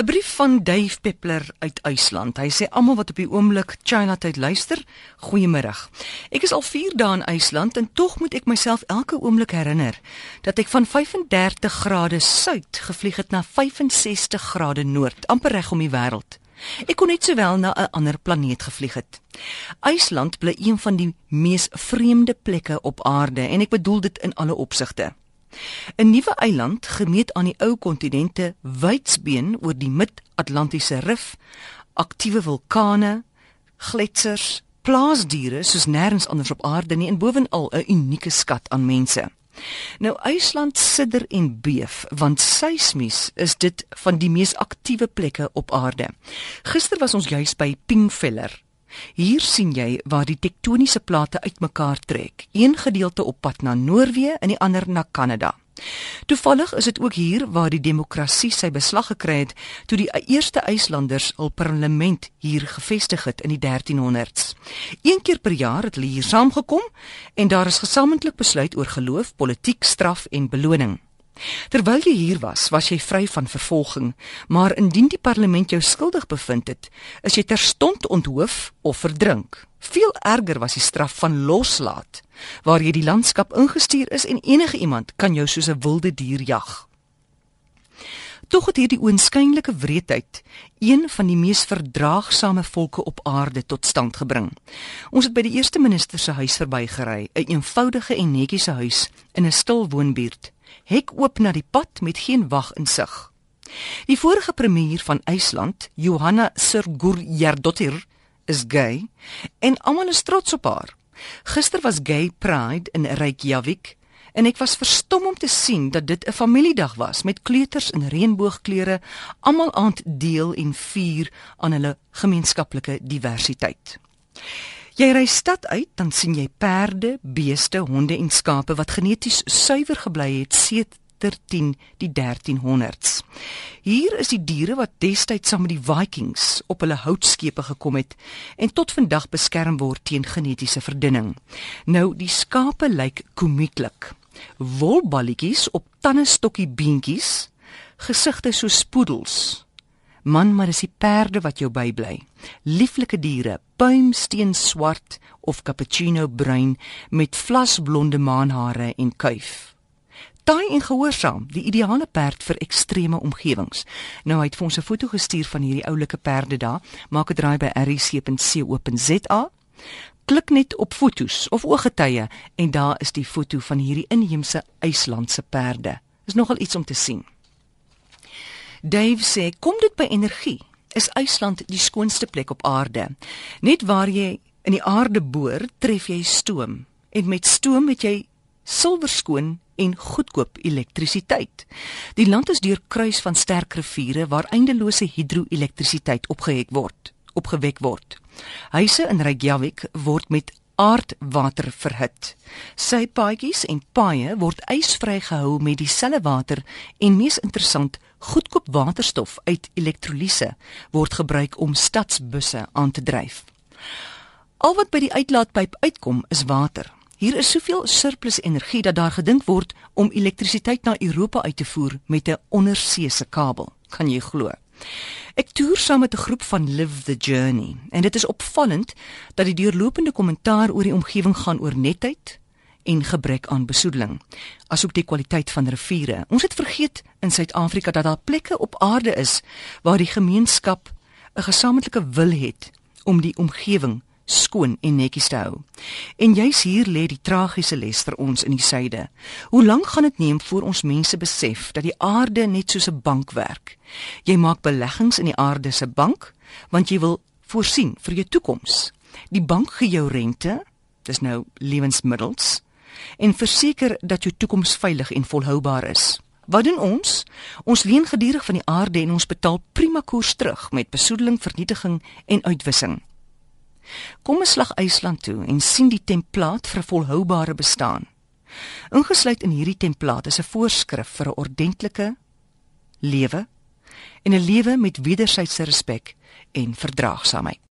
'n Brief van Dave Peppler uit IJsland. Hy sê almal wat op die oomblik China tyd luister, goeiemôre. Ek is al 4 dae in IJsland en tog moet ek myself elke oomblik herinner dat ek van 35 grade suid gevlieg het na 65 grade noord, amper reg om die wêreld. Ek kon net sowel na 'n ander planeet gevlieg het. IJsland bly een van die mees vreemde plekke op aarde en ek bedoel dit in alle opsigte. 'n Nuwe eiland gemeet aan die ou kontinente wydsbeen oor die mid-Atlantiese rif, aktiewe vulkane, gletsers, plaasdiere soos nêrens anders op aarde nie en bovenal 'n unieke skat aan mense. Nou IJsland sidder en beef want seismies is dit van die mees aktiewe plekke op aarde. Gister was ons juis by Pingfeller Hier sien jy waar die tektoniese plate uitmekaar trek. Een gedeelte op pad na Noorwe en die ander na Kanada. Toevallig is dit ook hier waar die demokrasie sy beslag gekry het toe die eerste IJslanders hul parlement hier gevestig het in die 1300s. Een keer per jaar het hulle hier saamgekom en daar is gesamentlik besluit oor geloof, politiek, straf en beloning. Terwyl jy hier was, was jy vry van vervolging, maar indien die parlement jou skuldig bevind het, is jy terstond onthoof of verdrink. Veel erger was die straf van loslaat, waar jy die landskap ingestuur is en enige iemand kan jou soos 'n wilde dier jag. Tog het hierdie oënskynlike wreedheid een van die mees verdraagsame volke op aarde tot stand gebring. Ons het by die eerste minister se huis verbygery, 'n eenvoudige en netjiese huis in 'n stil woonbuurt hek oop na die pad met geen wag in sig. Die vorige premier van IJsland, Johanna Sigurðardóttir, is gay en almal is trots op haar. Gister was Gay Pride in Reykjavik en ek was verstom om te sien dat dit 'n familiedag was met kleuters in reënboogkleure, almal aand deel en vier aan hulle gemeenskaplike diversiteit. Jy ry stad uit, dan sien jy perde, beeste, honde en skape wat geneties suiwer gebly het sedert 10 die 1300s. Hier is die diere wat destyds saam met die Vikings op hulle houtskepe gekom het en tot vandag beskerm word teen genetiese verdunning. Nou die skape lyk komieklik. Wolballetjies op tannestokkie beentjies, gesigte so spoedels. Man, maar dis die perde wat jou bybly. Lieflike diere, puimsteen swart of cappuccino bruin met vlasblonde maanhare en kuif. Taai en gehoorsaam, die ideale perd vir ekstreme omgewings. Nou hy het vir ons 'n foto gestuur van hierdie oulike perde daar. Maak 'n draai by rc.co.za. Klik net op fotos of ooggetye en daar is die foto van hierdie inheemse IJslandse perde. Is nogal iets om te sien. Dave sê, kom dit by energie? Is IJsland die skoonste plek op aarde? Net waar jy in die aarde boor, tref jy stoom en met stoom het jy silwerskoon en goedkoop elektrisiteit. Die land is deurkruis van sterk riviere waar eindelose hidroelektrisiteit opgewek word, opgewek word. Huise in Reykjavik word met aardwater verhit. Sy paadjies en paaie word ysvry gehou met dieselfde water en mees interessant, goedkoop waterstof uit elektrolise word gebruik om stadsbusse aan te dryf. Al wat by die uitlaatpyp uitkom is water. Hier is soveel surplus energie dat daar gedink word om elektrisiteit na Europa uit te voer met 'n onderseese kabel. Kan jy glo? Ek toer saam met 'n groep van Live the Journey en dit is opvallend dat die deurlopende kommentaar oor die omgewing gaan oor netheid en gebrek aan besoedeling, asook die kwaliteit van riviere. Ons het vergeet in Suid-Afrika dat daar plekke op aarde is waar die gemeenskap 'n gesamentlike wil het om die omgewing skoon en netjies te hou. En juis hier lê die tragiese les vir ons in die suide. Hoe lank gaan dit neem voor ons mense besef dat die aarde net soos 'n bank werk? Jy maak beleggings in die aarde se bank want jy wil voorsien vir jou toekoms. Die bank gee jou rente, dis nou lewensmiddels en verseker dat jou toekoms veilig en volhoubaar is. Wat doen ons? Ons leen gedurig van die aarde en ons betaal prima koers terug met besoedeling, vernietiging en uitwissing. Kom ons slag IJsland toe en sien die templaat vir 'n volhoubare bestaan. Ingesluit in hierdie templaat is 'n voorskrif vir 'n ordentlike lewe en 'n lewe met wederwysige respek en verdraagsaamheid.